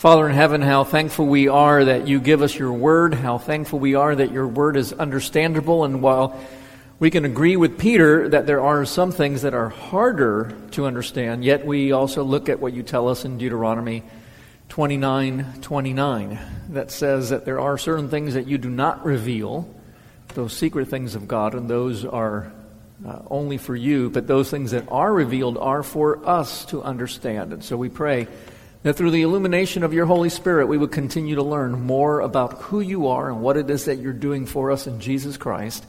Father in heaven, how thankful we are that you give us your word, how thankful we are that your word is understandable. And while we can agree with Peter that there are some things that are harder to understand, yet we also look at what you tell us in Deuteronomy 29 29 that says that there are certain things that you do not reveal, those secret things of God, and those are uh, only for you, but those things that are revealed are for us to understand. And so we pray that through the illumination of your Holy Spirit, we would continue to learn more about who you are and what it is that you're doing for us in Jesus Christ,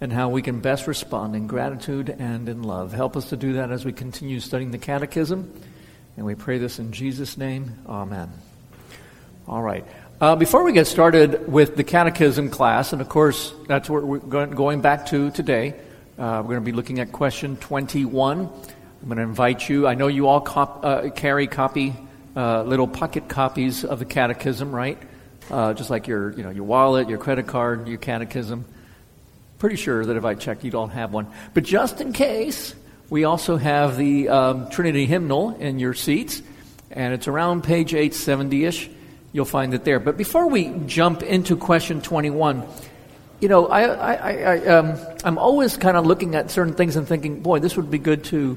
and how we can best respond in gratitude and in love. Help us to do that as we continue studying the Catechism. And we pray this in Jesus' name. Amen. All right. Uh, before we get started with the Catechism class, and of course, that's what we're going back to today, uh, we're going to be looking at question 21. I'm going to invite you. I know you all cop, uh, carry copy uh, little pocket copies of the catechism, right? Uh, just like your, you know, your wallet, your credit card, your catechism. Pretty sure that if I checked, you'd all have one. But just in case, we also have the um, Trinity hymnal in your seats, and it's around page 870 ish. You'll find it there. But before we jump into question 21, you know, I, I, I, um, I'm always kind of looking at certain things and thinking, boy, this would be good to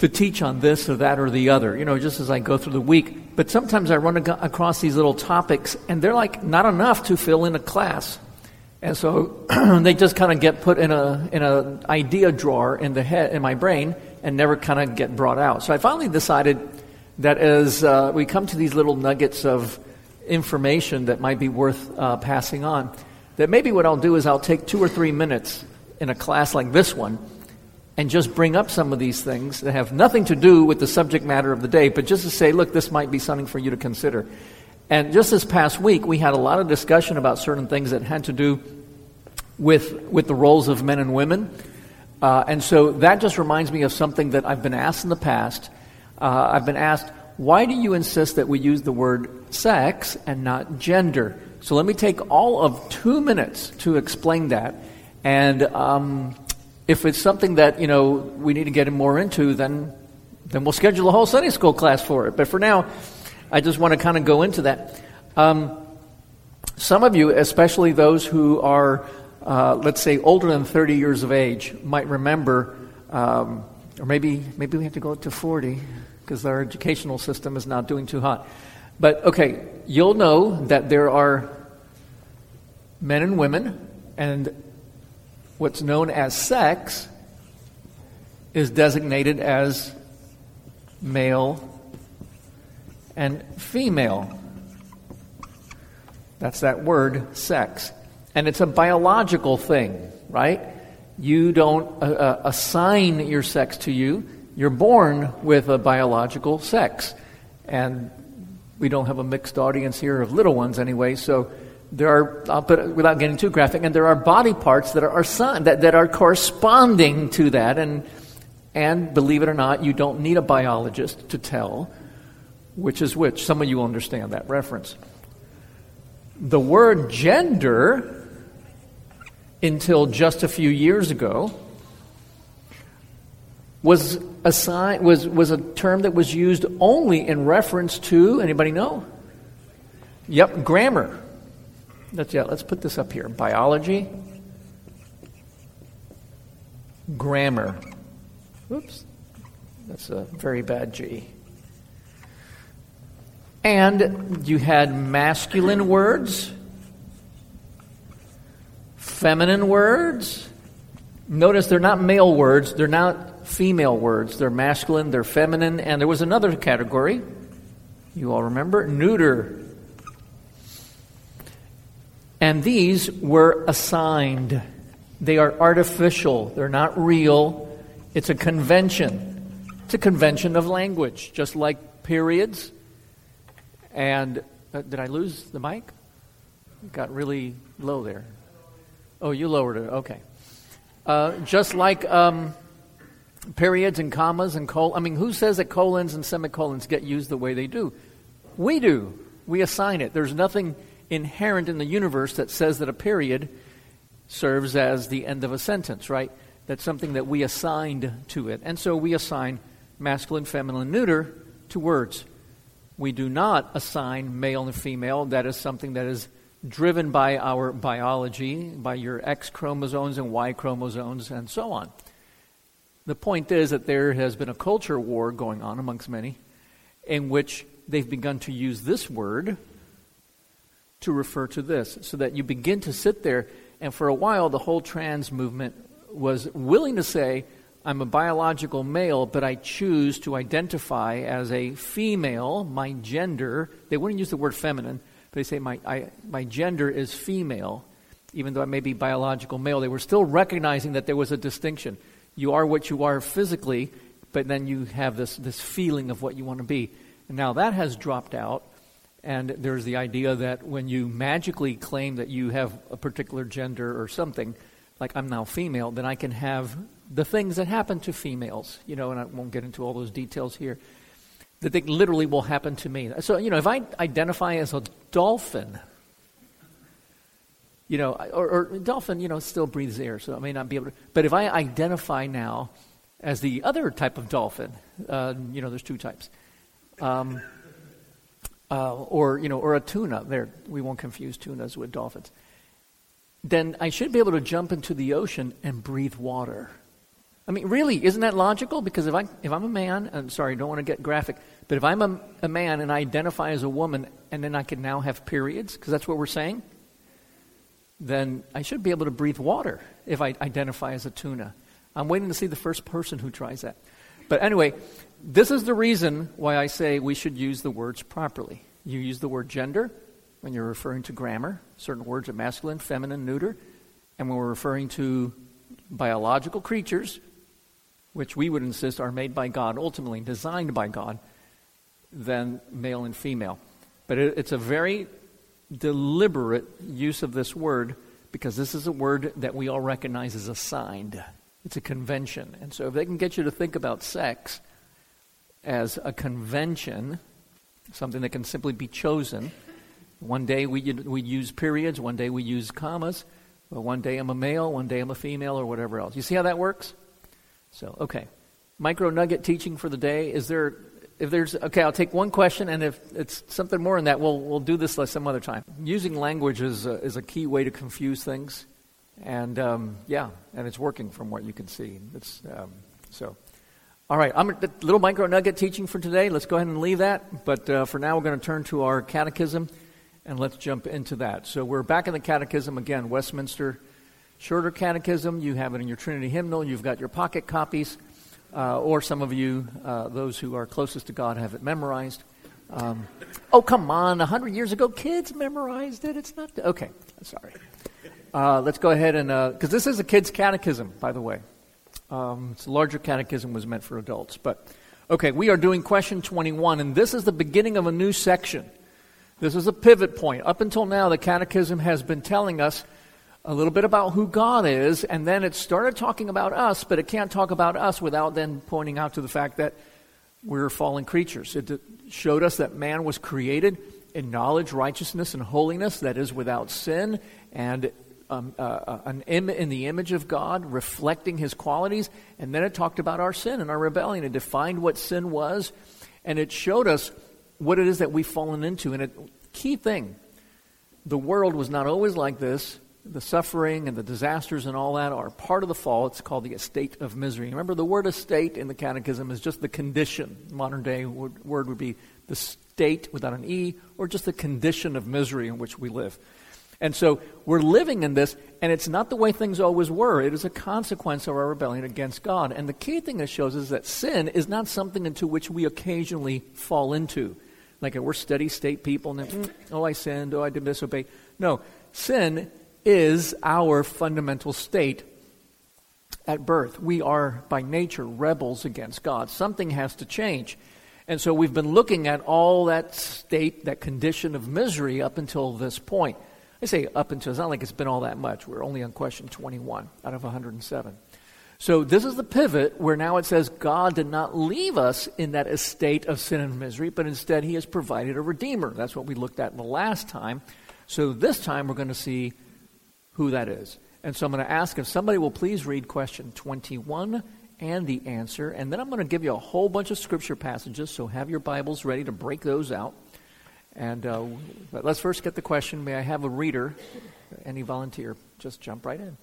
to teach on this or that or the other, you know, just as I go through the week. But sometimes I run across these little topics, and they're like not enough to fill in a class. And so they just kind of get put in a in an idea drawer in the head in my brain and never kind of get brought out. So I finally decided that as uh, we come to these little nuggets of information that might be worth uh, passing on, that maybe what I'll do is I'll take two or three minutes in a class like this one and just bring up some of these things that have nothing to do with the subject matter of the day, but just to say, look, this might be something for you to consider. And just this past week, we had a lot of discussion about certain things that had to do with, with the roles of men and women. Uh, and so that just reminds me of something that I've been asked in the past. Uh, I've been asked, why do you insist that we use the word sex and not gender? So let me take all of two minutes to explain that. And um, if it's something that, you know, we need to get more into, then, then we'll schedule a whole Sunday school class for it. But for now, I just want to kind of go into that. Um, some of you, especially those who are, uh, let's say, older than 30 years of age, might remember, um, or maybe, maybe we have to go up to 40 because our educational system is not doing too hot. But okay, you'll know that there are men and women, and what's known as sex is designated as male and female. That's that word, sex. And it's a biological thing, right? You don't uh, uh, assign your sex to you. You're born with a biological sex. And we don't have a mixed audience here of little ones anyway, so there are, I'll put it without getting too graphic, and there are body parts that are, that, that are corresponding to that. And, and believe it or not, you don't need a biologist to tell which is which. Some of you understand that reference. The word gender, until just a few years ago, was, assign, was, was a term that was used only in reference to, anybody know? Yep, grammar. Let's, yeah, let's put this up here biology, grammar. Oops, that's a very bad G. And you had masculine words, feminine words. Notice they're not male words, they're not female words. They're masculine, they're feminine, and there was another category. You all remember? Neuter and these were assigned. They are artificial, they're not real. It's a convention. It's a convention of language, just like periods. And uh, did I lose the mic? It got really low there. Oh, you lowered it. Okay. Uh, just like um, periods and commas and col. I mean, who says that colons and semicolons get used the way they do? We do. We assign it. There's nothing inherent in the universe that says that a period serves as the end of a sentence, right? That's something that we assigned to it. And so we assign masculine, feminine, neuter to words. We do not assign male and female. That is something that is driven by our biology, by your X chromosomes and Y chromosomes, and so on. The point is that there has been a culture war going on amongst many in which they've begun to use this word to refer to this, so that you begin to sit there, and for a while, the whole trans movement was willing to say, I'm a biological male, but I choose to identify as a female. My gender, they wouldn't use the word feminine, but they say my, I, my gender is female, even though I may be biological male. They were still recognizing that there was a distinction. You are what you are physically, but then you have this, this feeling of what you want to be. And now that has dropped out, and there's the idea that when you magically claim that you have a particular gender or something, like I'm now female, then I can have the things that happen to females, you know, and I won't get into all those details here, that they literally will happen to me. So, you know, if I identify as a dolphin, you know, or, or dolphin, you know, still breathes air, so I may not be able to, but if I identify now as the other type of dolphin, uh, you know, there's two types. Um, uh, or you know, or a tuna. There, we won't confuse tunas with dolphins then I should be able to jump into the ocean and breathe water. I mean, really, isn't that logical? Because if, I, if I'm a man, I'm sorry, don't want to get graphic, but if I'm a, a man and I identify as a woman and then I can now have periods, because that's what we're saying, then I should be able to breathe water if I identify as a tuna. I'm waiting to see the first person who tries that. But anyway, this is the reason why I say we should use the words properly. You use the word gender, when you're referring to grammar, certain words are masculine, feminine, neuter. And when we're referring to biological creatures, which we would insist are made by God, ultimately designed by God, than male and female. But it, it's a very deliberate use of this word because this is a word that we all recognize as assigned. It's a convention. And so if they can get you to think about sex as a convention, something that can simply be chosen, one day we, we use periods, one day we use commas, but one day I'm a male, one day I'm a female, or whatever else. You see how that works? So, okay. Micro nugget teaching for the day. Is there, if there's, okay, I'll take one question, and if it's something more than that, we'll, we'll do this some other time. Using language is a, is a key way to confuse things. And um, yeah, and it's working from what you can see. It's, um, so. All right, I'm a little micro nugget teaching for today. Let's go ahead and leave that. But uh, for now, we're going to turn to our catechism and let's jump into that. So we're back in the Catechism again, Westminster Shorter Catechism. You have it in your Trinity hymnal. You've got your pocket copies, uh, or some of you, uh, those who are closest to God, have it memorized. Um, oh, come on! A hundred years ago, kids memorized it. It's not okay. Sorry. Uh, let's go ahead and because uh, this is a kids' catechism, by the way. Um, it's a larger catechism was meant for adults, but okay. We are doing question twenty-one, and this is the beginning of a new section. This is a pivot point. Up until now, the Catechism has been telling us a little bit about who God is, and then it started talking about us, but it can't talk about us without then pointing out to the fact that we're fallen creatures. It showed us that man was created in knowledge, righteousness, and holiness, that is, without sin, and um, uh, uh an Im- in the image of God, reflecting his qualities. And then it talked about our sin and our rebellion. It defined what sin was, and it showed us what it is that we've fallen into. And a key thing the world was not always like this. The suffering and the disasters and all that are part of the fall. It's called the estate of misery. Remember, the word estate in the Catechism is just the condition. Modern day word would be the state without an E, or just the condition of misery in which we live. And so we're living in this, and it's not the way things always were. It is a consequence of our rebellion against God. And the key thing that shows is that sin is not something into which we occasionally fall into like we're steady state people, and then, mm, oh, I sinned, oh, I did disobey. No, sin is our fundamental state at birth. We are, by nature, rebels against God. Something has to change. And so we've been looking at all that state, that condition of misery up until this point. I say up until, it's not like it's been all that much. We're only on question 21 out of 107. So this is the pivot where now it says God did not leave us in that estate of sin and misery, but instead he has provided a redeemer. That's what we looked at the last time. So this time we're going to see who that is. And so I'm going to ask if somebody will please read question 21 and the answer. And then I'm going to give you a whole bunch of scripture passages, so have your Bibles ready to break those out. And uh, let's first get the question May I have a reader? Any volunteer? Just jump right in.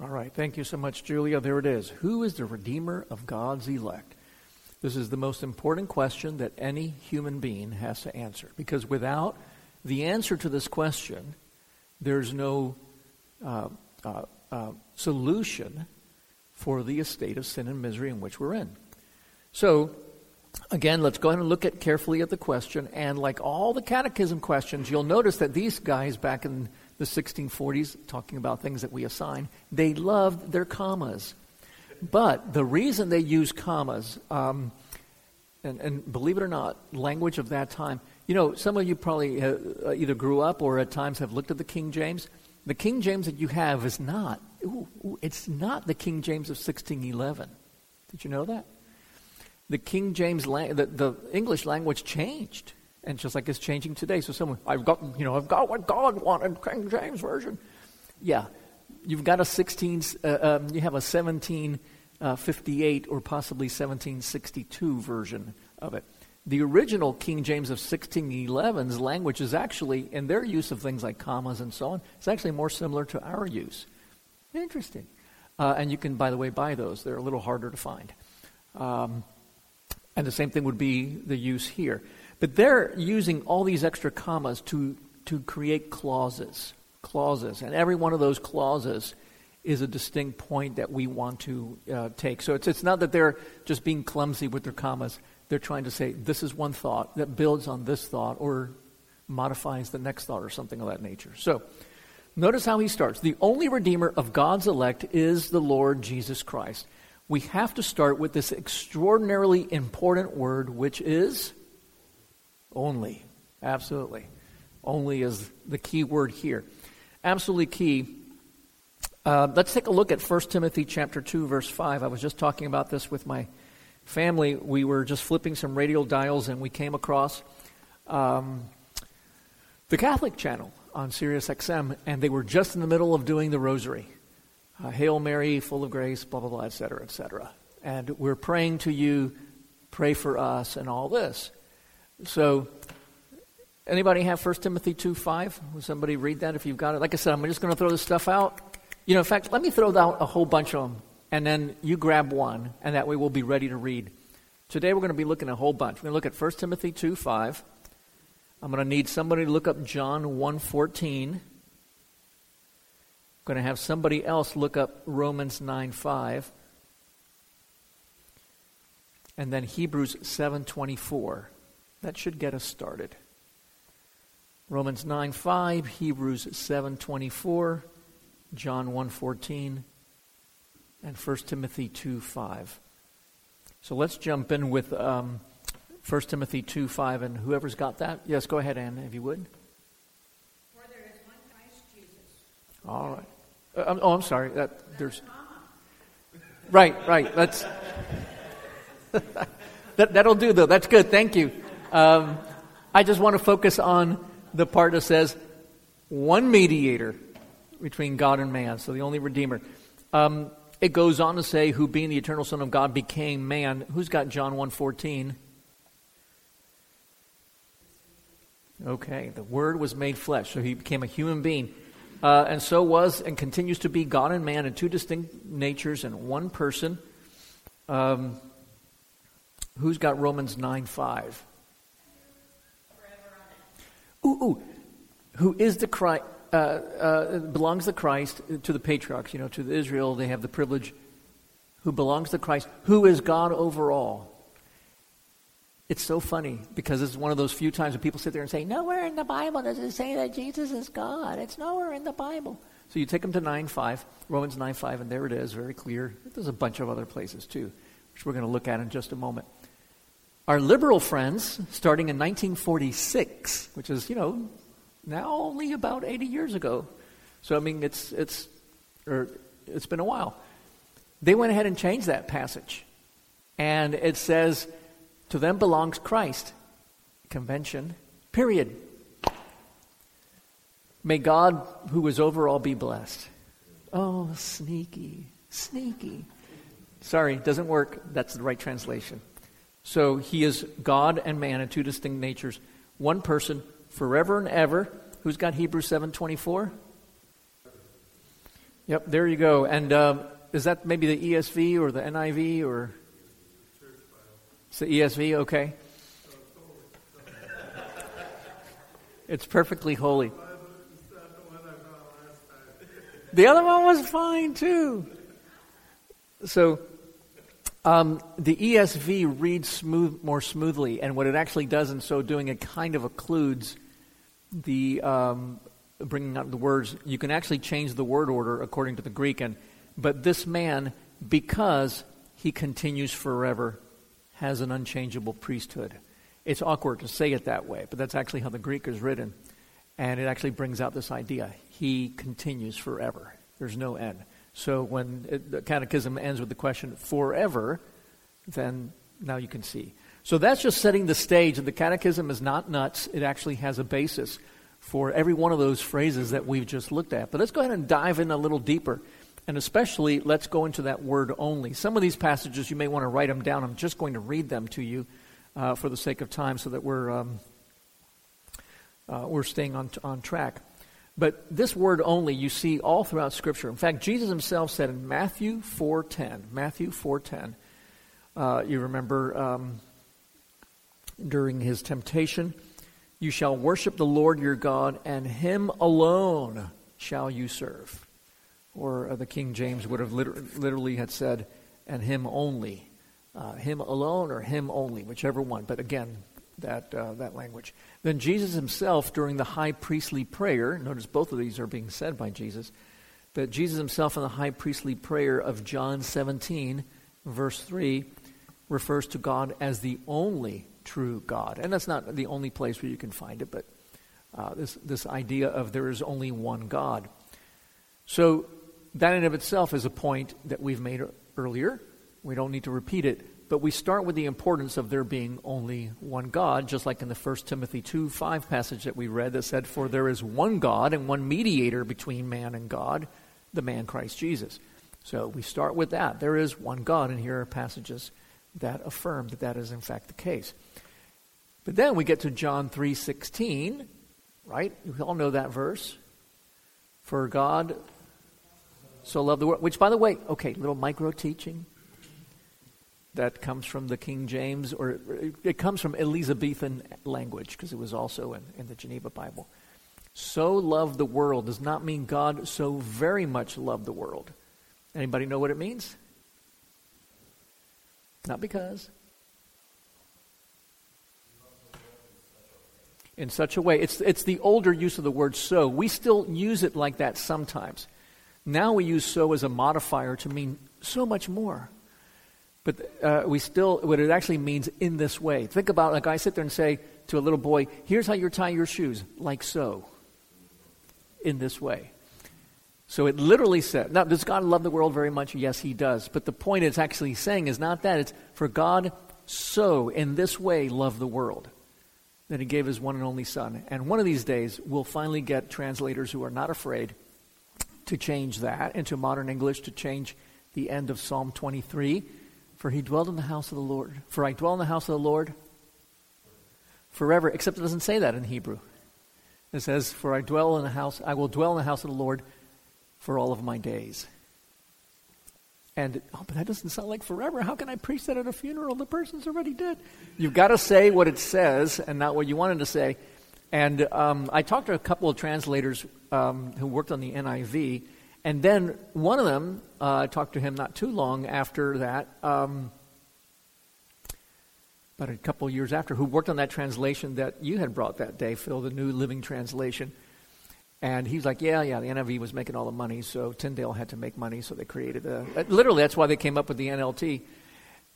All right. Thank you so much, Julia. There it is. Who is the Redeemer of God's elect? This is the most important question that any human being has to answer. Because without the answer to this question, there's no uh, uh, uh, solution for the estate of sin and misery in which we're in. So, again, let's go ahead and look at carefully at the question. And like all the catechism questions, you'll notice that these guys back in the 1640s, talking about things that we assign, they loved their commas. But the reason they use commas, um, and, and, believe it or not, language of that time, you know, some of you probably uh, either grew up or at times have looked at the King James. The King James that you have is not, ooh, ooh, it's not the King James of 1611. Did you know that? The King James, the, the English language changed and just like it's changing today. So someone, I've got, you know, I've got what God wanted, King James version. Yeah, you've got a 16, uh, um, you have a 1758 uh, or possibly 1762 version of it. The original King James of 1611's language is actually, in their use of things like commas and so on, it's actually more similar to our use. Interesting. Uh, and you can, by the way, buy those. They're a little harder to find. Um, and the same thing would be the use here. But they're using all these extra commas to, to create clauses. Clauses. And every one of those clauses is a distinct point that we want to uh, take. So it's, it's not that they're just being clumsy with their commas. They're trying to say this is one thought that builds on this thought or modifies the next thought or something of that nature. So notice how he starts. The only Redeemer of God's elect is the Lord Jesus Christ. We have to start with this extraordinarily important word, which is only. Absolutely. Only is the key word here. Absolutely key. Uh, let's take a look at 1 Timothy chapter 2, verse 5. I was just talking about this with my family. We were just flipping some radial dials and we came across um, the Catholic channel on Sirius XM, and they were just in the middle of doing the rosary. Uh, Hail Mary, full of grace, blah, blah, blah, et cetera, et cetera. And we're praying to you, pray for us, and all this. So, anybody have 1 Timothy 2 5? Will somebody read that if you've got it? Like I said, I'm just going to throw this stuff out. You know, in fact, let me throw out a whole bunch of them, and then you grab one, and that way we'll be ready to read. Today we're going to be looking at a whole bunch. We're going to look at 1 Timothy 2 5. I'm going to need somebody to look up John 1 14. Going to have somebody else look up Romans 9 5. And then Hebrews 7 24. That should get us started. Romans 9 5, Hebrews 7 24, John 1 14, and 1 Timothy 2 5. So let's jump in with um, 1 Timothy 2 5, and whoever's got that, yes, go ahead, Anne, if you would. For there is one Christ Jesus. All right. Uh, oh, I'm sorry. That, there's. Right, right. That's. that, that'll do, though. That's good. Thank you. Um, I just want to focus on the part that says one mediator between God and man, so the only Redeemer. Um, it goes on to say, who being the eternal Son of God became man. Who's got John 1.14? Okay, the Word was made flesh, so he became a human being. Uh, and so was and continues to be God and man in two distinct natures and one person. Um, who's got Romans 9 5? Ooh, ooh. Who is the Christ, uh, uh, belongs to Christ, to the patriarchs, you know, to the Israel, they have the privilege, who belongs to Christ, who is God over all. It's so funny because it's one of those few times when people sit there and say, Nowhere in the Bible does it say that Jesus is God. It's nowhere in the Bible. So you take them to 9 5, Romans 9 5, and there it is, very clear. There's a bunch of other places too, which we're going to look at in just a moment. Our liberal friends, starting in 1946, which is, you know, now only about 80 years ago. So, I mean, it's, it's, or it's been a while. They went ahead and changed that passage. And it says, to them belongs Christ. Convention, period. May God, who is over all, be blessed. Oh, sneaky, sneaky. Sorry, doesn't work. That's the right translation. So he is God and man in two distinct natures. One person forever and ever. Who's got Hebrews 7:24? Yep, there you go. And um, is that maybe the ESV or the NIV or? It's the ESV, okay. It's perfectly holy. The other one was fine too. So um, the ESV reads smooth, more smoothly, and what it actually does in so doing, it kind of occludes the um, bringing out the words. You can actually change the word order according to the Greek, and but this man, because he continues forever, has an unchangeable priesthood. It's awkward to say it that way, but that's actually how the Greek is written, and it actually brings out this idea: he continues forever. There's no end. So when it, the catechism ends with the question forever, then now you can see. So that's just setting the stage. And the catechism is not nuts. It actually has a basis for every one of those phrases that we've just looked at. But let's go ahead and dive in a little deeper. And especially, let's go into that word only. Some of these passages, you may want to write them down. I'm just going to read them to you uh, for the sake of time so that we're, um, uh, we're staying on, on track. But this word only you see all throughout Scripture. In fact, Jesus himself said in Matthew 4.10, Matthew 4.10, uh, you remember um, during his temptation, you shall worship the Lord your God, and him alone shall you serve. Or uh, the King James would have liter- literally had said, and him only. Uh, him alone or him only, whichever one. But again, that, uh, that language. Then Jesus himself, during the high priestly prayer, notice both of these are being said by Jesus, that Jesus himself in the high priestly prayer of John 17, verse 3, refers to God as the only true God. And that's not the only place where you can find it, but uh, this, this idea of there is only one God. So that in of itself is a point that we've made earlier. We don't need to repeat it. But we start with the importance of there being only one God, just like in the 1 Timothy 2 5 passage that we read that said, For there is one God and one mediator between man and God, the man Christ Jesus. So we start with that. There is one God, and here are passages that affirm that that is in fact the case. But then we get to John 3:16, right? We all know that verse. For God so loved the world, which by the way, okay, little micro teaching that comes from the King James, or it comes from Elizabethan language, because it was also in, in the Geneva Bible. So loved the world does not mean God so very much loved the world. Anybody know what it means? Not because. In such a way. It's, it's the older use of the word so. We still use it like that sometimes. Now we use so as a modifier to mean so much more. But uh, we still, what it actually means in this way. Think about like I sit there and say to a little boy, here's how you tie your shoes, like so. In this way. So it literally said, now, does God love the world very much? Yes, he does. But the point it's actually saying is not that. It's for God so, in this way, loved the world that he gave his one and only Son. And one of these days, we'll finally get translators who are not afraid to change that into modern English, to change the end of Psalm 23 for he dwelled in the house of the Lord. For I dwell in the house of the Lord forever. Except it doesn't say that in Hebrew. It says, For I dwell in the house, I will dwell in the house of the Lord for all of my days. And, oh, but that doesn't sound like forever. How can I preach that at a funeral? The person's already dead. You've got to say what it says and not what you wanted to say. And um, I talked to a couple of translators um, who worked on the NIV, and then one of them, uh, I talked to him not too long after that, um, but a couple years after, who worked on that translation that you had brought that day, Phil, the New Living Translation. And he was like, yeah, yeah, the NIV was making all the money, so Tyndale had to make money, so they created a. Uh, literally, that's why they came up with the NLT.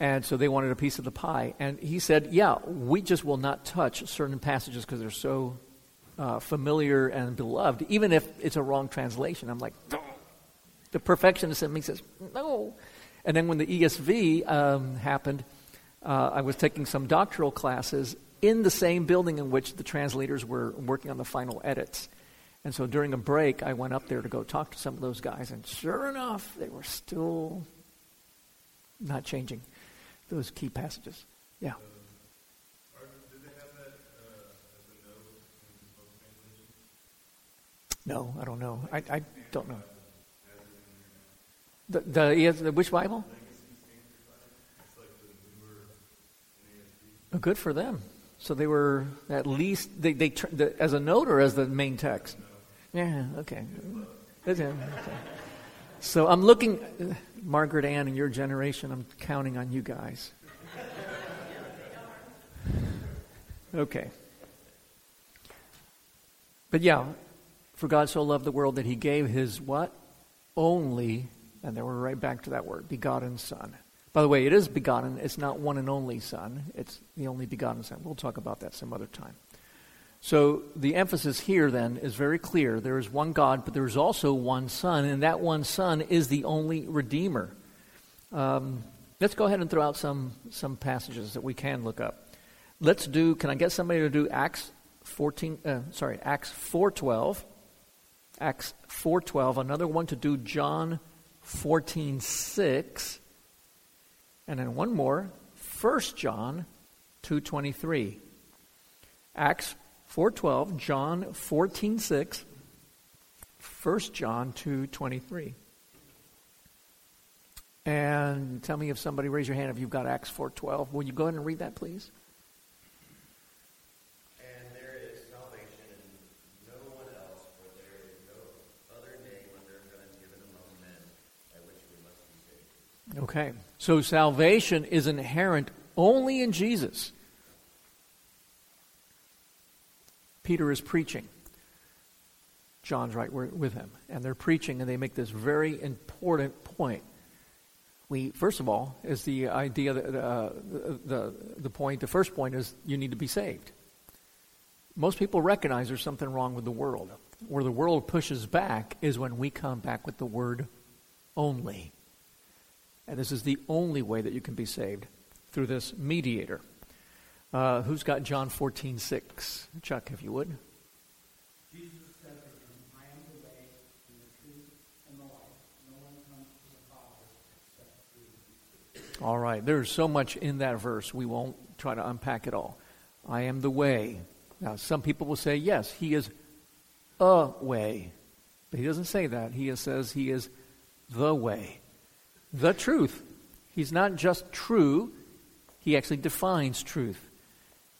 And so they wanted a piece of the pie. And he said, yeah, we just will not touch certain passages because they're so uh, familiar and beloved, even if it's a wrong translation. I'm like, the perfectionist in me says, no. And then when the ESV um, happened, uh, I was taking some doctoral classes in the same building in which the translators were working on the final edits. And so during a break, I went up there to go talk to some of those guys, and sure enough, they were still not changing those key passages. Yeah. No, I don't know. I, I don't know. The, the, which Bible? Good for them. So they were at least they they the, as a note or as the main text. Yeah. Okay. okay. So I'm looking, uh, Margaret Ann, and your generation. I'm counting on you guys. Okay. But yeah, for God so loved the world that he gave his what? Only, and then we're right back to that word, begotten Son. By the way, it is begotten. It's not one and only Son. It's the only begotten Son. We'll talk about that some other time. So the emphasis here then is very clear. There is one God, but there is also one Son, and that one Son is the only Redeemer. Um, let's go ahead and throw out some, some passages that we can look up. Let's do, can I get somebody to do Acts 14, uh, sorry, Acts 4.12. Acts 4:12, another one to do John 14:6, and then one more, 1 John 2:23. Acts 4:12, John 14:6, 1 John 2:23. And tell me if somebody raise your hand if you've got Acts 4:12. Will you go ahead and read that please? Okay. So salvation is inherent only in Jesus. Peter is preaching. John's right with him. And they're preaching, and they make this very important point. We, first of all, is the idea that uh, the, the, the point, the first point is you need to be saved. Most people recognize there's something wrong with the world. Where the world pushes back is when we come back with the word only. And this is the only way that you can be saved through this mediator. Uh, who's got John 14, 6? Chuck, if you would. Jesus said to him, I am the way and the truth and the life. No one comes to the Father except through me. All right. There's so much in that verse. We won't try to unpack it all. I am the way. Now, some people will say, yes, he is a way. But he doesn't say that. He says he is the way the truth. He's not just true, he actually defines truth.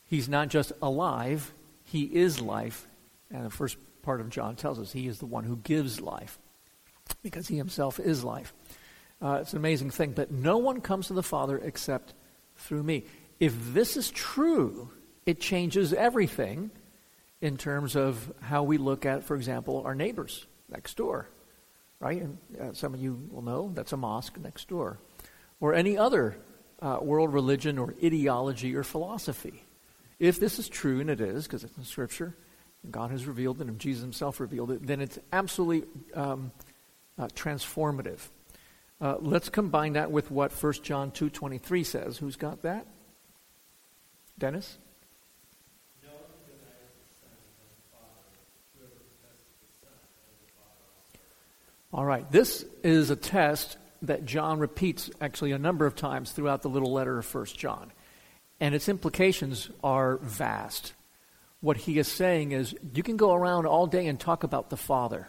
He's not just alive, he is life. And the first part of John tells us he is the one who gives life because he himself is life. Uh, it's an amazing thing, but no one comes to the Father except through me. If this is true, it changes everything in terms of how we look at, for example, our neighbors next door right? And uh, some of you will know that's a mosque next door. Or any other uh, world religion or ideology or philosophy. If this is true, and it is, because it's in Scripture, and God has revealed it, and Jesus himself revealed it, then it's absolutely um, uh, transformative. Uh, let's combine that with what 1 John 2.23 says. Who's got that? Dennis? All right. This is a test that John repeats actually a number of times throughout the little letter of 1 John. And its implications are vast. What he is saying is you can go around all day and talk about the Father.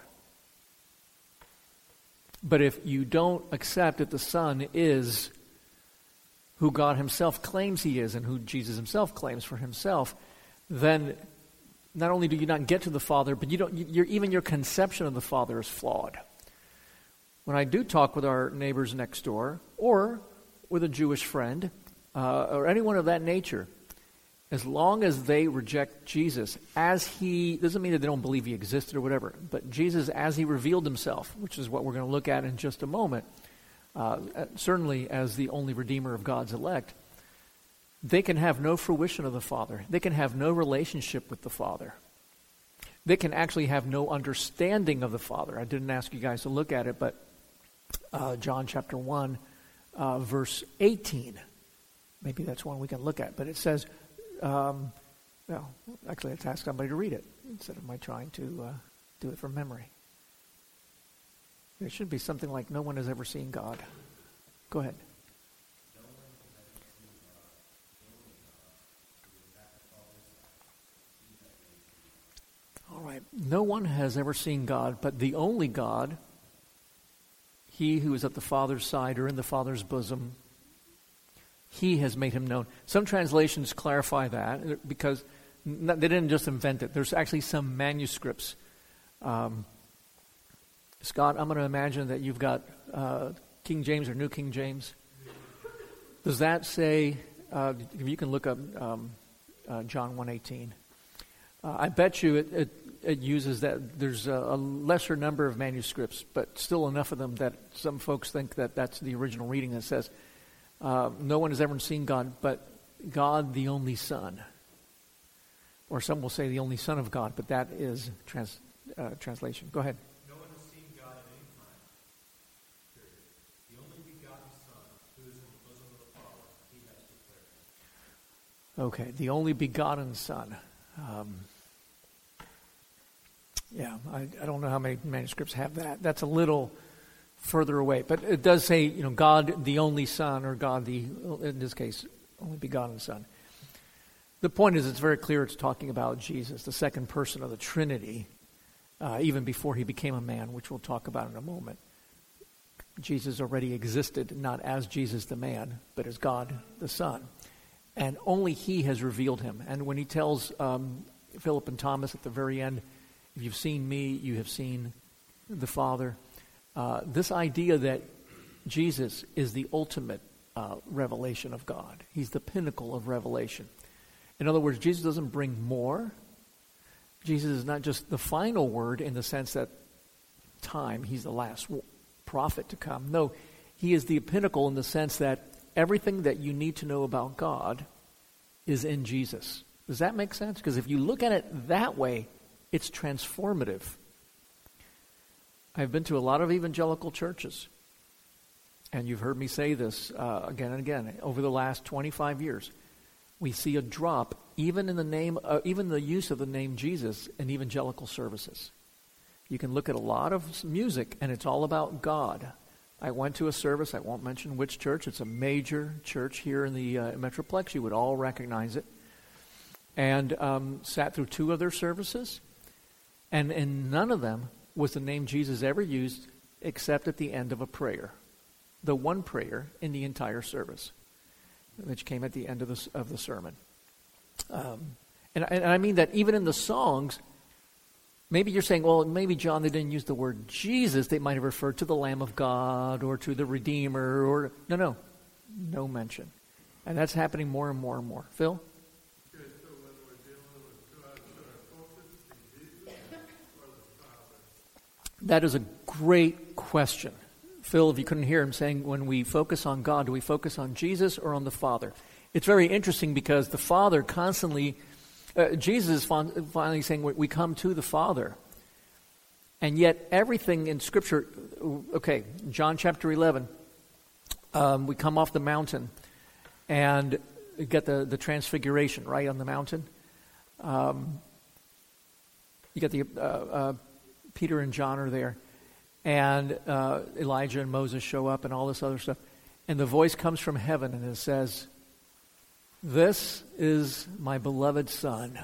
But if you don't accept that the Son is who God Himself claims He is and who Jesus Himself claims for Himself, then not only do you not get to the Father, but you don't, even your conception of the Father is flawed when I do talk with our neighbors next door or with a Jewish friend uh, or anyone of that nature, as long as they reject Jesus as he, doesn't mean that they don't believe he existed or whatever, but Jesus as he revealed himself, which is what we're going to look at in just a moment, uh, certainly as the only Redeemer of God's elect, they can have no fruition of the Father. They can have no relationship with the Father. They can actually have no understanding of the Father. I didn't ask you guys to look at it, but uh, John chapter 1, uh, verse 18. Maybe that's one we can look at. But it says, um, well, actually, let's ask somebody to read it instead of my trying to uh, do it from memory. It should be something like no one has ever seen God. Go ahead. All right. No one has ever seen God, but the only God, he who is at the Father's side or in the Father's bosom, he has made him known. Some translations clarify that because they didn't just invent it. There's actually some manuscripts. Um, Scott, I'm going to imagine that you've got uh, King James or New King James. Does that say? Uh, you can look up um, uh, John 1:18. Uh, I bet you it, it, it, uses that. There's a, a, lesser number of manuscripts, but still enough of them that some folks think that that's the original reading that says, uh, "No one has ever seen God, but God, the only Son." Or some will say the only Son of God, but that is trans, uh, translation. Go ahead. No one has seen God at any time. Period. The only begotten Son, who is in the bosom of the Father, he has declared. Okay, the only begotten Son. Um, yeah, I, I, don't know how many manuscripts have that. That's a little further away, but it does say, you know, God the only Son, or God the, in this case, only begotten Son. The point is, it's very clear it's talking about Jesus, the second person of the Trinity, uh, even before he became a man, which we'll talk about in a moment. Jesus already existed, not as Jesus the man, but as God the Son and only He has revealed Him. And when He tells um, Philip and Thomas at the very end, if you've seen me, you have seen the Father. Uh, this idea that Jesus is the ultimate uh, revelation of God, He's the pinnacle of revelation. In other words, Jesus doesn't bring more. Jesus is not just the final word in the sense that time, He's the last prophet to come. No, He is the pinnacle in the sense that everything that you need to know about God is in Jesus. Does that make sense? Because if you look at it that way, it's transformative. I've been to a lot of evangelical churches, and you've heard me say this uh, again and again over the last 25 years. We see a drop, even in the name, uh, even the use of the name Jesus in evangelical services. You can look at a lot of music, and it's all about God. I went to a service, I won't mention which church, it's a major church here in the uh, Metroplex. You would all recognize it. And um, sat through two of their services, and in none of them was the name Jesus ever used except at the end of a prayer. The one prayer in the entire service, which came at the end of the, of the sermon. Um, and, and I mean that even in the songs, Maybe you're saying, well, maybe John, they didn't use the word Jesus. They might have referred to the Lamb of God or to the Redeemer or. No, no. No mention. And that's happening more and more and more. Phil? That is a great question. Phil, if you couldn't hear him saying, when we focus on God, do we focus on Jesus or on the Father? It's very interesting because the Father constantly uh, Jesus is finally saying we come to the Father. And yet, everything in Scripture, okay, John chapter 11, um, we come off the mountain and get the, the transfiguration, right, on the mountain. Um, you get the uh, uh, Peter and John are there, and uh, Elijah and Moses show up, and all this other stuff. And the voice comes from heaven and it says, this is my beloved Son.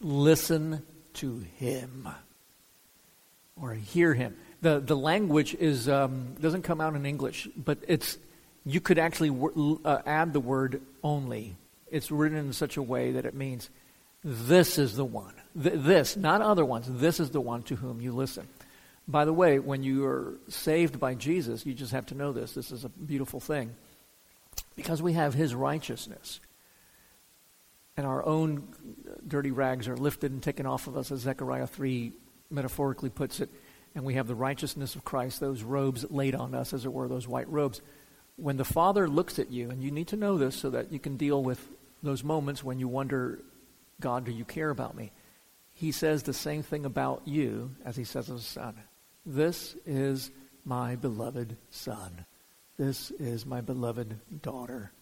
Listen to him or hear him. The, the language is, um, doesn't come out in English, but it's, you could actually uh, add the word only. It's written in such a way that it means this is the one. Th- this, not other ones. This is the one to whom you listen. By the way, when you are saved by Jesus, you just have to know this. This is a beautiful thing. Because we have his righteousness. And our own dirty rags are lifted and taken off of us, as Zechariah 3 metaphorically puts it. And we have the righteousness of Christ, those robes laid on us, as it were, those white robes. When the Father looks at you, and you need to know this so that you can deal with those moments when you wonder, God, do you care about me? He says the same thing about you as he says of his son. This is my beloved son. This is my beloved daughter,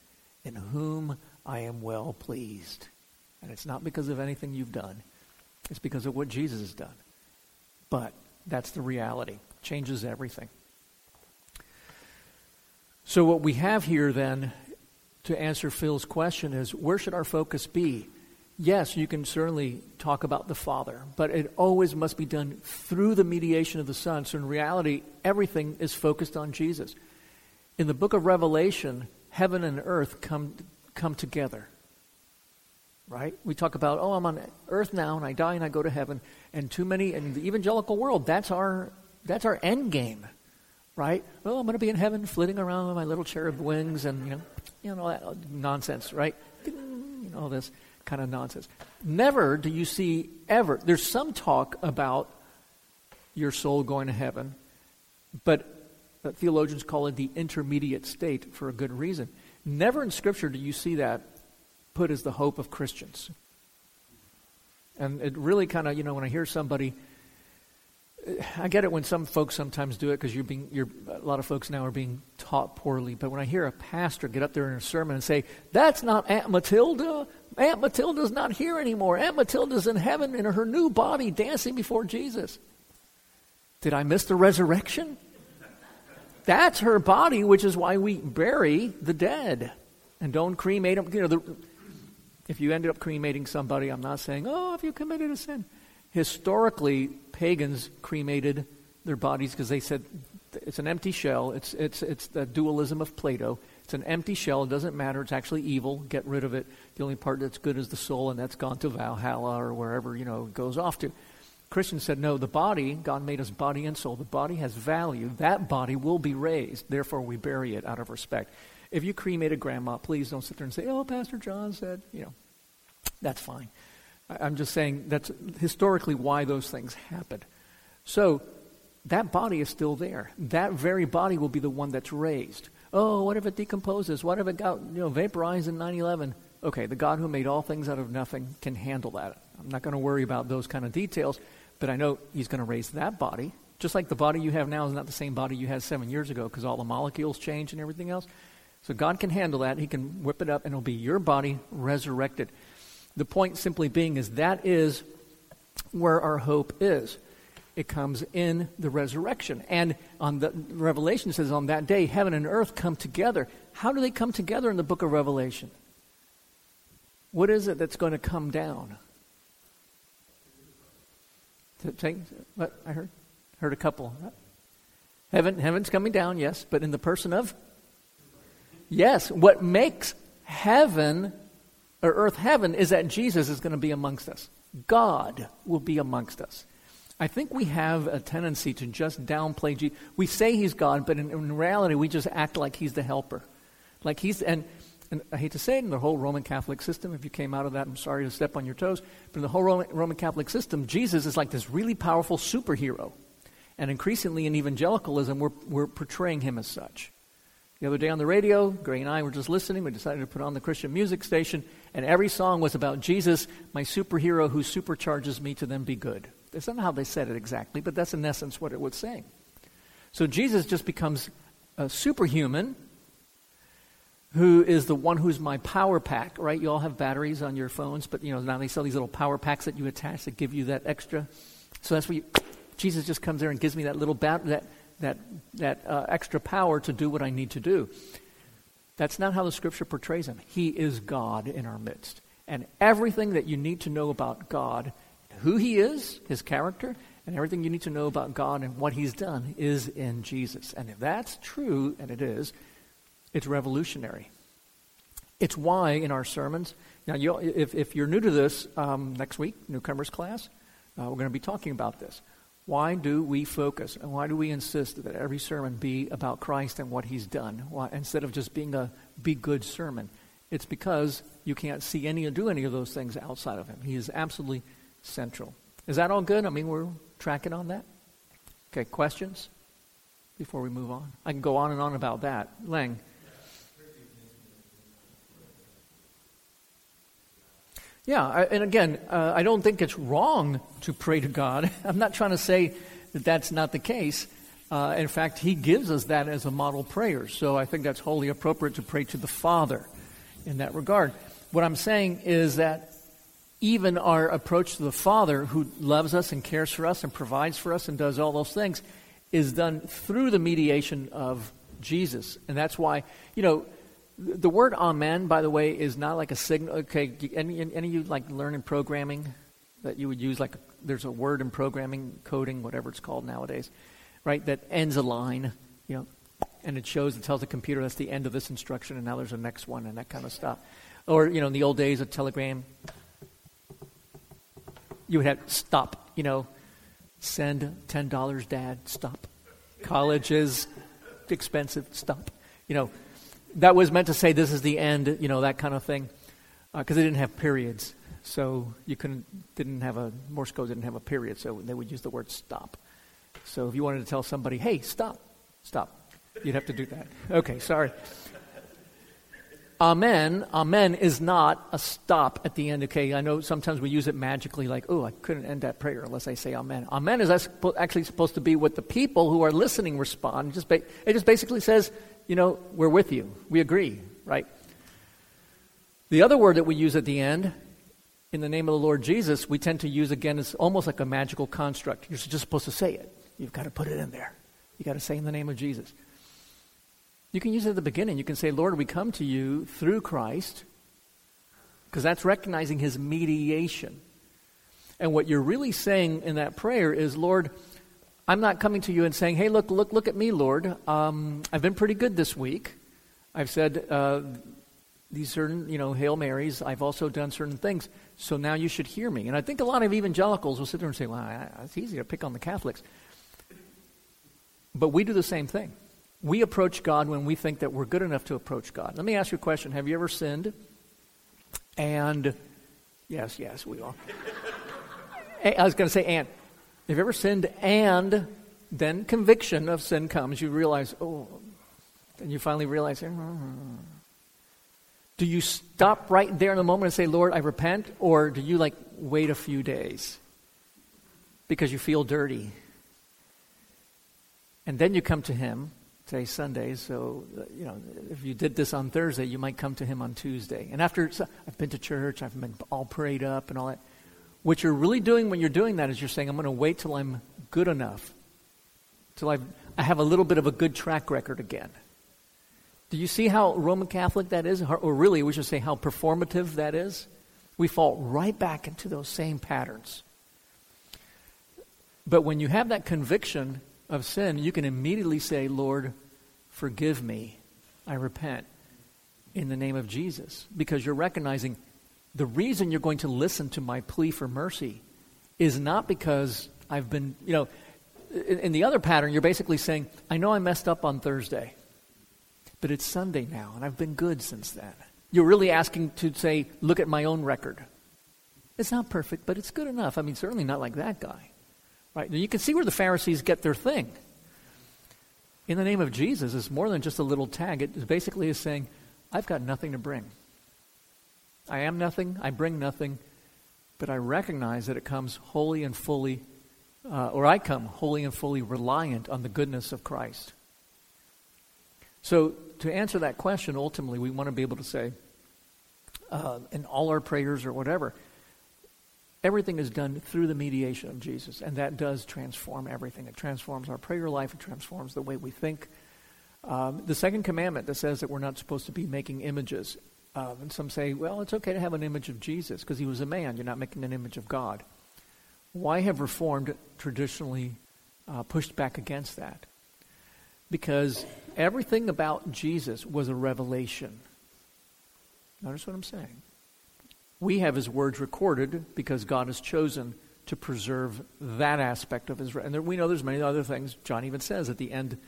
in whom I am well pleased. And it's not because of anything you've done. It's because of what Jesus has done. But that's the reality. Changes everything. So, what we have here then to answer Phil's question is where should our focus be? Yes, you can certainly talk about the Father, but it always must be done through the mediation of the Son. So, in reality, everything is focused on Jesus. In the book of Revelation, heaven and earth come, come together. Right? We talk about, oh, I'm on earth now and I die and I go to heaven. And too many, in the evangelical world, that's our, that's our end game. Right? Well, I'm going to be in heaven flitting around with my little cherub wings and, you know, you know, that nonsense, right? You know, all this kind of nonsense. Never do you see ever, there's some talk about your soul going to heaven, but theologians call it the intermediate state for a good reason. Never in Scripture do you see that put as the hope of Christians. And it really kind of, you know, when I hear somebody, I get it when some folks sometimes do it because you're being, you're, a lot of folks now are being taught poorly. But when I hear a pastor get up there in a sermon and say, "That's not Aunt Matilda. Aunt Matilda's not here anymore. Aunt Matilda's in heaven in her new body, dancing before Jesus." Did I miss the resurrection? That's her body, which is why we bury the dead and don't cremate them. You know, the, if you ended up cremating somebody, I'm not saying, oh, have you committed a sin. Historically, pagans cremated their bodies because they said it's an empty shell. It's, it's, it's the dualism of Plato. It's an empty shell. It doesn't matter. It's actually evil. Get rid of it. The only part that's good is the soul, and that's gone to Valhalla or wherever, you know, it goes off to. Christians said, no, the body, God made us body and soul. The body has value. That body will be raised. Therefore, we bury it out of respect. If you cremate a grandma, please don't sit there and say, oh, Pastor John said, you know, that's fine. I'm just saying that's historically why those things happened. So, that body is still there. That very body will be the one that's raised. Oh, what if it decomposes? What if it got you know vaporized in 9/11? Okay, the God who made all things out of nothing can handle that. I'm not going to worry about those kind of details. But I know he's going to raise that body. Just like the body you have now is not the same body you had seven years ago because all the molecules change and everything else. So God can handle that. He can whip it up and it'll be your body resurrected. The point simply being is that is where our hope is. It comes in the resurrection. And on the Revelation says on that day heaven and earth come together. How do they come together in the book of Revelation? What is it that's going to come down? what I heard? Heard a couple. Heaven, heaven's coming down, yes, but in the person of? Yes. What makes heaven or earth heaven is that Jesus is going to be amongst us. God will be amongst us. I think we have a tendency to just downplay Jesus. We say he's God, but in, in reality, we just act like he's the helper. Like he's, and and I hate to say it, in the whole Roman Catholic system, if you came out of that, I'm sorry to step on your toes, but in the whole Roman Catholic system, Jesus is like this really powerful superhero. And increasingly in evangelicalism, we're, we're portraying him as such. The other day on the radio, Gray and I were just listening. We decided to put on the Christian music station, and every song was about Jesus, my superhero who supercharges me to then be good. That's not how they said it exactly, but that's in essence what it was saying. So Jesus just becomes a superhuman who is the one who's my power pack, right? You all have batteries on your phones, but you know now they sell these little power packs that you attach that give you that extra. So that's what you, Jesus just comes there and gives me that little bat, that that that uh, extra power to do what I need to do. That's not how the Scripture portrays him. He is God in our midst, and everything that you need to know about God, who He is, His character, and everything you need to know about God and what He's done is in Jesus. And if that's true, and it is, it's revolutionary. It's why in our sermons, now if, if you're new to this, um, next week, newcomers class, uh, we're going to be talking about this. Why do we focus and why do we insist that every sermon be about Christ and what he's done why, instead of just being a be good sermon? It's because you can't see any or do any of those things outside of him. He is absolutely central. Is that all good? I mean, we're tracking on that? Okay, questions before we move on? I can go on and on about that. Lang. Yeah, I, and again, uh, I don't think it's wrong to pray to God. I'm not trying to say that that's not the case. Uh, in fact, He gives us that as a model prayer. So I think that's wholly appropriate to pray to the Father in that regard. What I'm saying is that even our approach to the Father, who loves us and cares for us and provides for us and does all those things, is done through the mediation of Jesus. And that's why, you know, the word amen, by the way, is not like a signal. Okay, any, any of you like learning programming that you would use? Like, there's a word in programming, coding, whatever it's called nowadays, right? That ends a line, you know, and it shows, it tells the computer that's the end of this instruction, and now there's a next one, and that kind of stuff. Or, you know, in the old days, a telegram, you would have stop, you know, send $10, dad, stop. College is expensive, stop. You know, that was meant to say this is the end, you know, that kind of thing, because uh, they didn't have periods. So you couldn't, didn't have a, Morse code didn't have a period, so they would use the word stop. So if you wanted to tell somebody, hey, stop, stop, you'd have to do that. Okay, sorry. Amen, amen is not a stop at the end. Okay, I know sometimes we use it magically, like, oh, I couldn't end that prayer unless I say amen. Amen is actually supposed to be what the people who are listening respond. It just, ba- it just basically says, you know, we're with you. We agree, right? The other word that we use at the end, in the name of the Lord Jesus, we tend to use again as almost like a magical construct. You're just supposed to say it. You've got to put it in there. You've got to say in the name of Jesus. You can use it at the beginning. You can say, Lord, we come to you through Christ, because that's recognizing his mediation. And what you're really saying in that prayer is, Lord, I'm not coming to you and saying, hey, look, look, look at me, Lord. Um, I've been pretty good this week. I've said uh, these certain, you know, Hail Marys. I've also done certain things. So now you should hear me. And I think a lot of evangelicals will sit there and say, well, it's easy to pick on the Catholics. But we do the same thing we approach God when we think that we're good enough to approach God. Let me ask you a question. Have you ever sinned? And, yes, yes, we all. I was going to say, and. Have you ever sinned and then conviction of sin comes? You realize, oh, and you finally realize, mm, mm, mm, mm. do you stop right there in the moment and say, Lord, I repent? Or do you like wait a few days because you feel dirty? And then you come to Him Today's Sunday, so you know if you did this on Thursday, you might come to him on Tuesday. And after so, I've been to church, I've been all prayed up and all that. What you're really doing when you're doing that is you're saying, I'm going to wait till I'm good enough, till I've, I have a little bit of a good track record again. Do you see how Roman Catholic that is? Or really, we should say how performative that is? We fall right back into those same patterns. But when you have that conviction of sin, you can immediately say, Lord, forgive me. I repent in the name of Jesus. Because you're recognizing the reason you're going to listen to my plea for mercy is not because I've been, you know, in, in the other pattern, you're basically saying, I know I messed up on Thursday, but it's Sunday now, and I've been good since then. You're really asking to say, look at my own record. It's not perfect, but it's good enough. I mean, certainly not like that guy. Right? Now you can see where the Pharisees get their thing. In the name of Jesus is more than just a little tag. It basically is saying, I've got nothing to bring. I am nothing, I bring nothing, but I recognize that it comes wholly and fully, uh, or I come wholly and fully reliant on the goodness of Christ. So, to answer that question, ultimately, we want to be able to say, uh, in all our prayers or whatever, Everything is done through the mediation of Jesus, and that does transform everything. It transforms our prayer life, it transforms the way we think. Um, the second commandment that says that we're not supposed to be making images. Um, and some say, well, it's okay to have an image of Jesus because he was a man. You're not making an image of God. Why have Reformed traditionally uh, pushed back against that? Because everything about Jesus was a revelation. Notice what I'm saying. We have his words recorded because God has chosen to preserve that aspect of his. And there, we know there's many other things. John even says at the end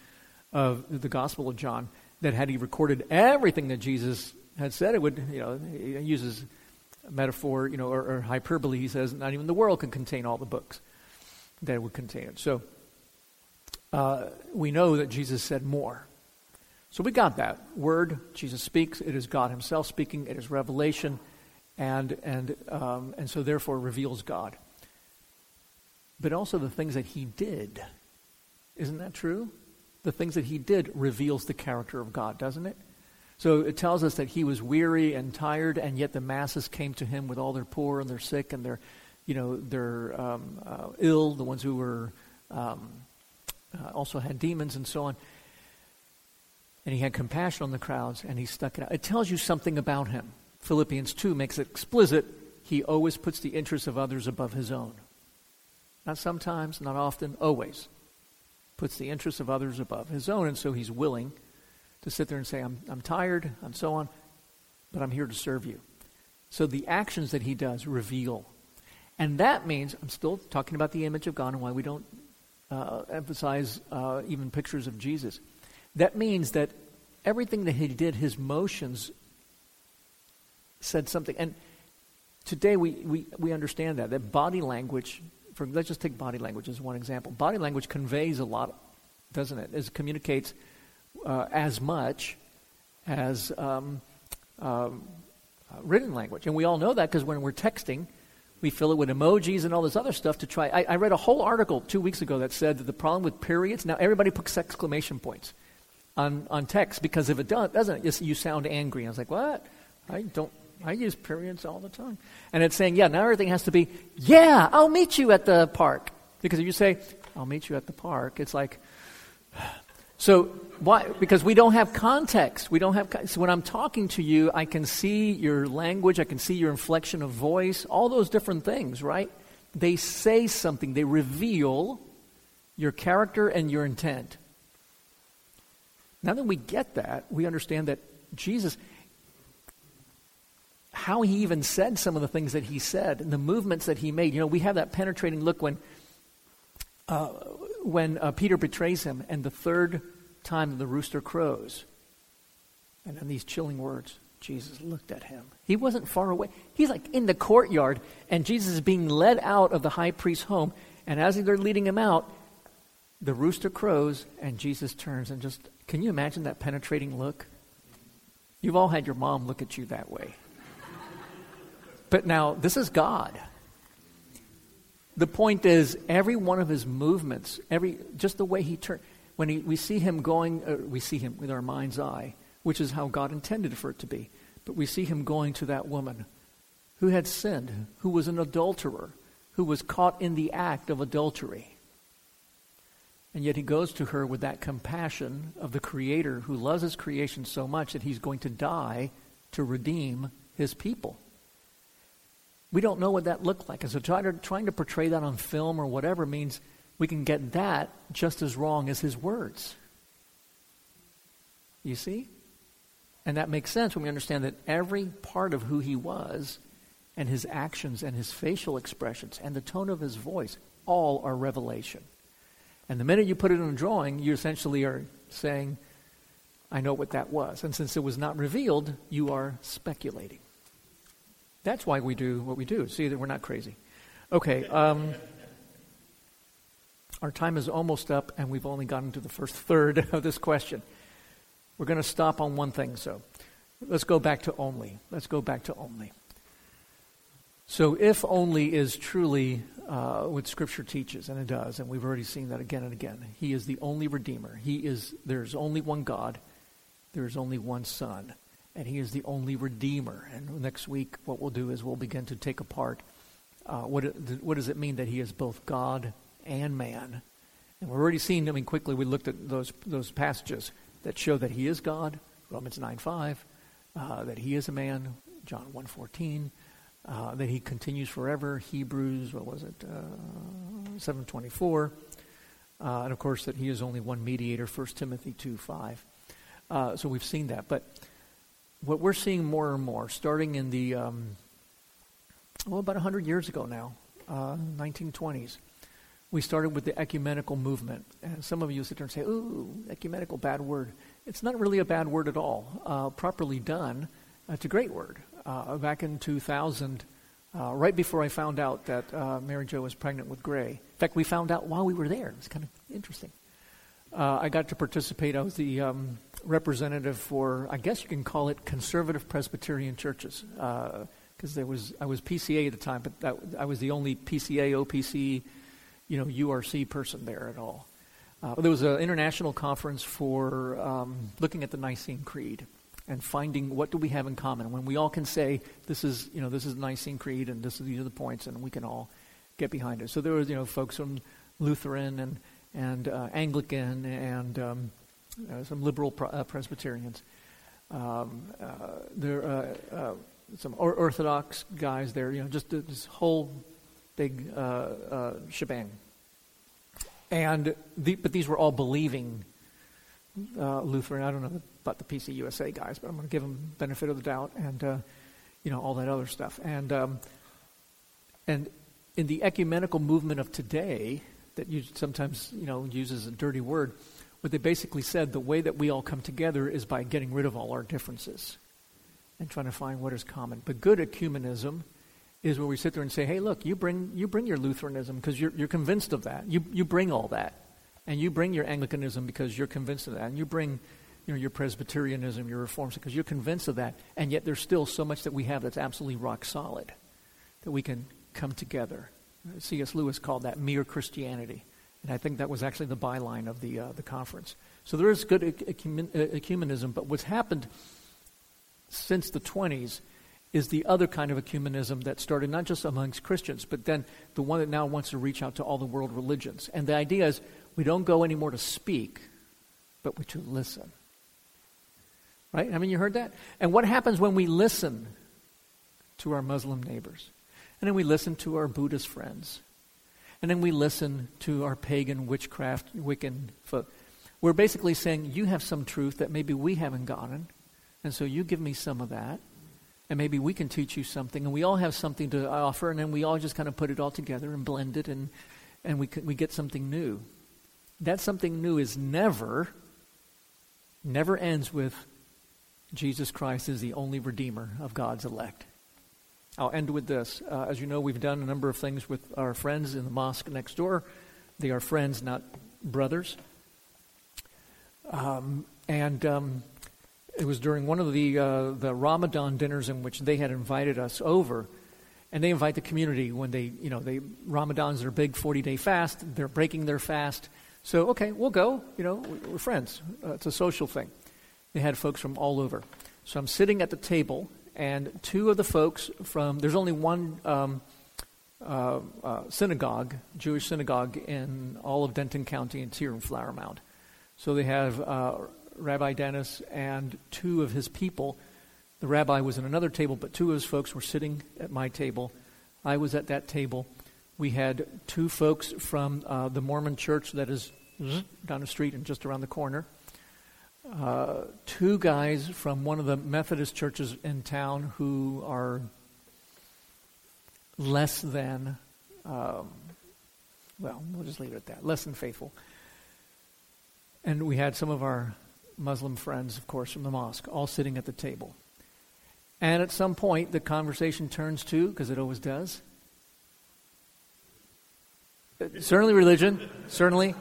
of the Gospel of John that had he recorded everything that Jesus had said, it would, you know, he uses metaphor, you know, or, or hyperbole. He says not even the world can contain all the books that would contain it. So uh, we know that Jesus said more. So we got that word. Jesus speaks. It is God Himself speaking. It is revelation and, and, um, and so therefore reveals God. But also the things that he did. Isn't that true? The things that he did reveals the character of God, doesn't it? So it tells us that he was weary and tired, and yet the masses came to him with all their poor and their sick and their, you know, their um, uh, ill, the ones who were um, uh, also had demons and so on. And he had compassion on the crowds, and he stuck it out. It tells you something about him. Philippians 2 makes it explicit. He always puts the interests of others above his own. Not sometimes, not often, always. Puts the interests of others above his own, and so he's willing to sit there and say, I'm, I'm tired, and so on, but I'm here to serve you. So the actions that he does reveal. And that means, I'm still talking about the image of God and why we don't uh, emphasize uh, even pictures of Jesus. That means that everything that he did, his motions said something. And today we, we, we understand that, that body language, for, let's just take body language as one example. Body language conveys a lot, doesn't it? It communicates uh, as much as um, um, uh, written language. And we all know that because when we're texting, we fill it with emojis and all this other stuff to try. I, I, read a whole article two weeks ago that said that the problem with periods, now everybody puts exclamation points on, on text because if it does, doesn't, you, you sound angry. I was like, what? I don't, I use periods all the time. And it's saying, yeah, now everything has to be, yeah, I'll meet you at the park. Because if you say, I'll meet you at the park, it's like, so why? Because we don't have context. We don't have. So when I'm talking to you, I can see your language. I can see your inflection of voice. All those different things, right? They say something. They reveal your character and your intent. Now that we get that, we understand that Jesus, how he even said some of the things that he said and the movements that he made. You know, we have that penetrating look when uh, when uh, Peter betrays him, and the third time the rooster crows. And then these chilling words Jesus looked at him. He wasn't far away. He's like in the courtyard, and Jesus is being led out of the high priest's home. And as they're leading him out, the rooster crows, and Jesus turns and just can you imagine that penetrating look? You've all had your mom look at you that way. But now, this is God. The point is, every one of his movements, every just the way he turned, when he, we see him going, uh, we see him with our mind's eye, which is how God intended for it to be. But we see him going to that woman who had sinned, who was an adulterer, who was caught in the act of adultery. And yet he goes to her with that compassion of the Creator who loves his creation so much that he's going to die to redeem his people. We don't know what that looked like. And so try to, trying to portray that on film or whatever means we can get that just as wrong as his words. You see? And that makes sense when we understand that every part of who he was and his actions and his facial expressions and the tone of his voice all are revelation. And the minute you put it in a drawing, you essentially are saying, I know what that was. And since it was not revealed, you are speculating. That's why we do what we do. See that we're not crazy. Okay. Um, our time is almost up, and we've only gotten to the first third of this question. We're going to stop on one thing, so let's go back to only. Let's go back to only. So, if only is truly uh, what Scripture teaches, and it does, and we've already seen that again and again. He is the only Redeemer. He is. There's only one God. There is only one Son and he is the only redeemer. And next week, what we'll do is we'll begin to take apart uh, what, what does it mean that he is both God and man. And we've already seen, I mean, quickly we looked at those, those passages that show that he is God, Romans 9 5, uh, that he is a man, John 1 14, uh, that he continues forever, Hebrews, what was it, uh, 724, uh, and of course that he is only one mediator, 1 Timothy 2 5. Uh, so we've seen that. But what we're seeing more and more, starting in the, um, well, about 100 years ago now, uh, 1920s, we started with the ecumenical movement. And some of you sit there and say, ooh, ecumenical, bad word. It's not really a bad word at all. Uh, properly done, it's a great word. Uh, back in 2000, uh, right before I found out that uh, Mary Jo was pregnant with Gray. In fact, we found out while we were there. It was kind of interesting. Uh, I got to participate. I was the um, representative for, I guess you can call it conservative Presbyterian churches, because uh, there was I was PCA at the time, but that, I was the only PCA, OPC, you know, URC person there at all. Uh, there was an international conference for um, looking at the Nicene Creed, and finding what do we have in common. When we all can say this is you know this is the Nicene Creed and this is these are the points, and we can all get behind it. So there was you know folks from Lutheran and and uh, Anglican and um, uh, some liberal pro- uh, Presbyterians. Um, uh, there uh, uh, some or- Orthodox guys there. You know, just this whole big shebang. And the, but these were all believing Lutheran. I don't know about the PCUSA guys, but I'm going to give them benefit of the doubt and you know all that other stuff. And um, and in the ecumenical movement of today, that you sometimes you know uses a dirty word, what they basically said the way that we all come together is by getting rid of all our differences and trying to find what is common. But good ecumenism is where we sit there and say, hey, look, you bring you bring your Lutheranism because you're you're convinced of that. You you bring all that, and you bring your Anglicanism because you're convinced of that, and you bring you know, your Presbyterianism, your Reforms, because you're convinced of that, and yet there's still so much that we have that's absolutely rock solid that we can come together C.S. Lewis called that mere Christianity. And I think that was actually the byline of the, uh, the conference. So there is good ecumenism, but what's happened since the 20s is the other kind of ecumenism that started not just amongst Christians, but then the one that now wants to reach out to all the world religions. And the idea is we don't go anymore to speak, but we to listen. Right? I mean, you heard that? And what happens when we listen to our Muslim neighbors? And then we listen to our Buddhist friends. And then we listen to our pagan, witchcraft, Wiccan folk. We're basically saying, you have some truth that maybe we haven't gotten. And so you give me some of that. And maybe we can teach you something. And we all have something to offer. And then we all just kind of put it all together and blend it. And, and we, we get something new. That something new is never, never ends with Jesus Christ is the only Redeemer of God's elect. I'll end with this. Uh, as you know, we've done a number of things with our friends in the mosque next door. They are friends, not brothers. Um, and um, it was during one of the uh, the Ramadan dinners in which they had invited us over, and they invite the community when they you know they Ramadan's their big forty day fast. They're breaking their fast, so okay, we'll go. You know, we're friends. Uh, it's a social thing. They had folks from all over. So I'm sitting at the table and two of the folks from there's only one um, uh, uh, synagogue, Jewish synagogue in all of Denton County, and it's here in Flower Mound. So they have uh, Rabbi Dennis and two of his people. The rabbi was in another table, but two of his folks were sitting at my table. I was at that table. We had two folks from uh, the Mormon church that is down the street and just around the corner uh, two guys from one of the Methodist churches in town who are less than, um, well, we'll just leave it at that, less than faithful. And we had some of our Muslim friends, of course, from the mosque, all sitting at the table. And at some point, the conversation turns to, because it always does, certainly religion, certainly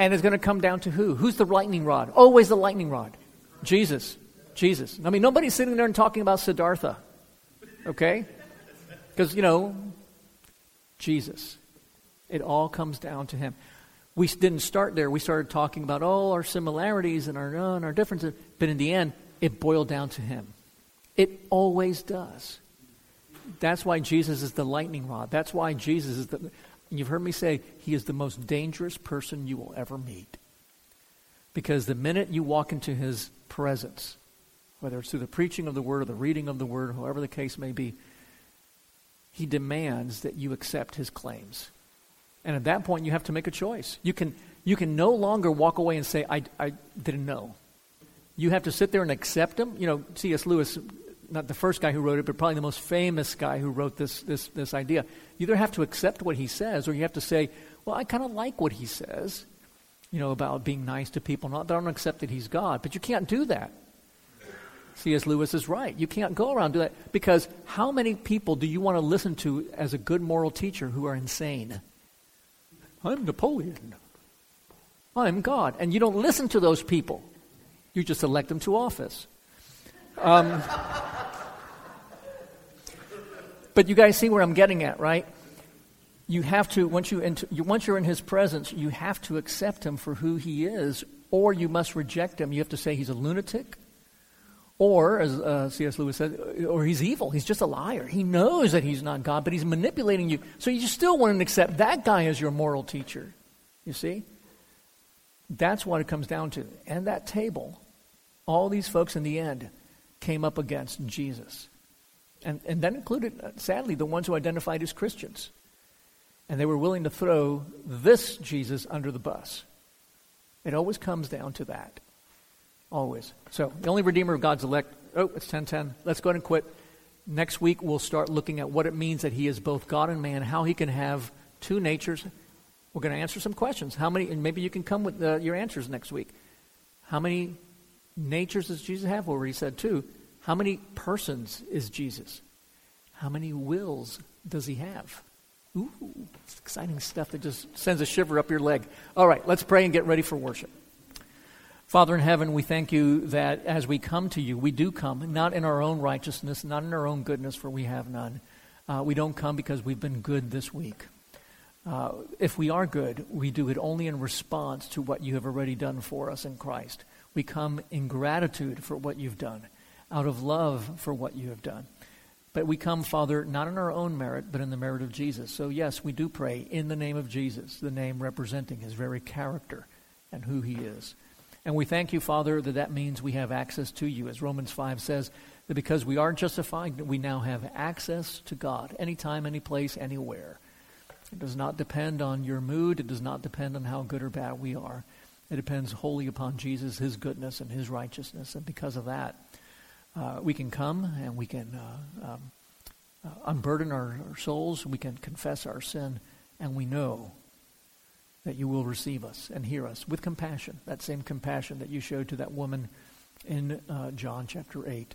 and it's going to come down to who? Who's the lightning rod? Always the lightning rod. Jesus. Jesus. I mean, nobody's sitting there and talking about Siddhartha. Okay? Because, you know, Jesus. It all comes down to him. We didn't start there. We started talking about all our similarities and our, uh, and our differences. But in the end, it boiled down to him. It always does. That's why Jesus is the lightning rod. That's why Jesus is the. And you've heard me say, he is the most dangerous person you will ever meet. Because the minute you walk into his presence, whether it's through the preaching of the word or the reading of the word, however the case may be, he demands that you accept his claims. And at that point, you have to make a choice. You can, you can no longer walk away and say, I, I didn't know. You have to sit there and accept him. You know, C.S. Lewis not the first guy who wrote it, but probably the most famous guy who wrote this, this, this idea. You either have to accept what he says, or you have to say, well, I kind of like what he says, you know, about being nice to people. Not that I don't accept that he's God, but you can't do that. C.S. Lewis is right. You can't go around do that because how many people do you want to listen to as a good moral teacher who are insane? I'm Napoleon. I'm God. And you don't listen to those people. You just elect them to office. Um, but you guys see where I'm getting at, right? You have to, once, you, enter, you, once you're in his presence, you have to accept him for who he is, or you must reject him. You have to say he's a lunatic, Or, as uh, C.S. Lewis said, or he's evil. He's just a liar. He knows that he's not God, but he's manipulating you. So you still want to accept that guy as your moral teacher. You see? That's what it comes down to. And that table, all these folks in the end came up against Jesus. And, and that included, uh, sadly, the ones who identified as Christians. And they were willing to throw this Jesus under the bus. It always comes down to that. Always. So, the only Redeemer of God's elect. Oh, it's 1010. Let's go ahead and quit. Next week, we'll start looking at what it means that He is both God and man, how He can have two natures. We're going to answer some questions. How many, and maybe you can come with uh, your answers next week. How many natures does Jesus have? Well, he said two. How many persons is Jesus? How many wills does he have? Ooh, it's exciting stuff that just sends a shiver up your leg. All right, let's pray and get ready for worship. Father in heaven, we thank you that as we come to you, we do come, not in our own righteousness, not in our own goodness, for we have none. Uh, we don't come because we've been good this week. Uh, if we are good, we do it only in response to what you have already done for us in Christ. We come in gratitude for what you've done, out of love for what you have done. But we come, Father, not in our own merit, but in the merit of Jesus. So, yes, we do pray in the name of Jesus, the name representing his very character and who he is. And we thank you, Father, that that means we have access to you. As Romans 5 says, that because we are justified, we now have access to God anytime, any place, anywhere. It does not depend on your mood. It does not depend on how good or bad we are. It depends wholly upon Jesus, his goodness, and his righteousness. And because of that, uh, we can come and we can uh, um, uh, unburden our, our souls. We can confess our sin. And we know that you will receive us and hear us with compassion, that same compassion that you showed to that woman in uh, John chapter 8,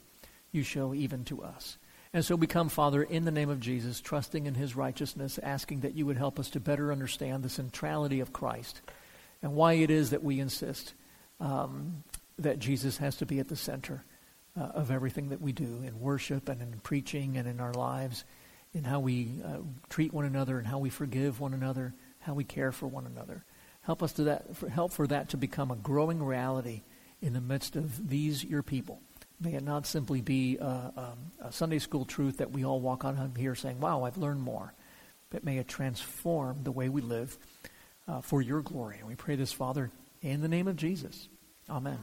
you show even to us. And so we come, Father, in the name of Jesus, trusting in his righteousness, asking that you would help us to better understand the centrality of Christ and why it is that we insist um, that Jesus has to be at the center uh, of everything that we do in worship and in preaching and in our lives, in how we uh, treat one another and how we forgive one another how we care for one another. Help us to that, for, help for that to become a growing reality in the midst of these your people. May it not simply be a, um, a Sunday school truth that we all walk on here saying, "Wow, I've learned more," but may it transform the way we live uh, for your glory. And we pray this, Father, in the name of Jesus. Amen.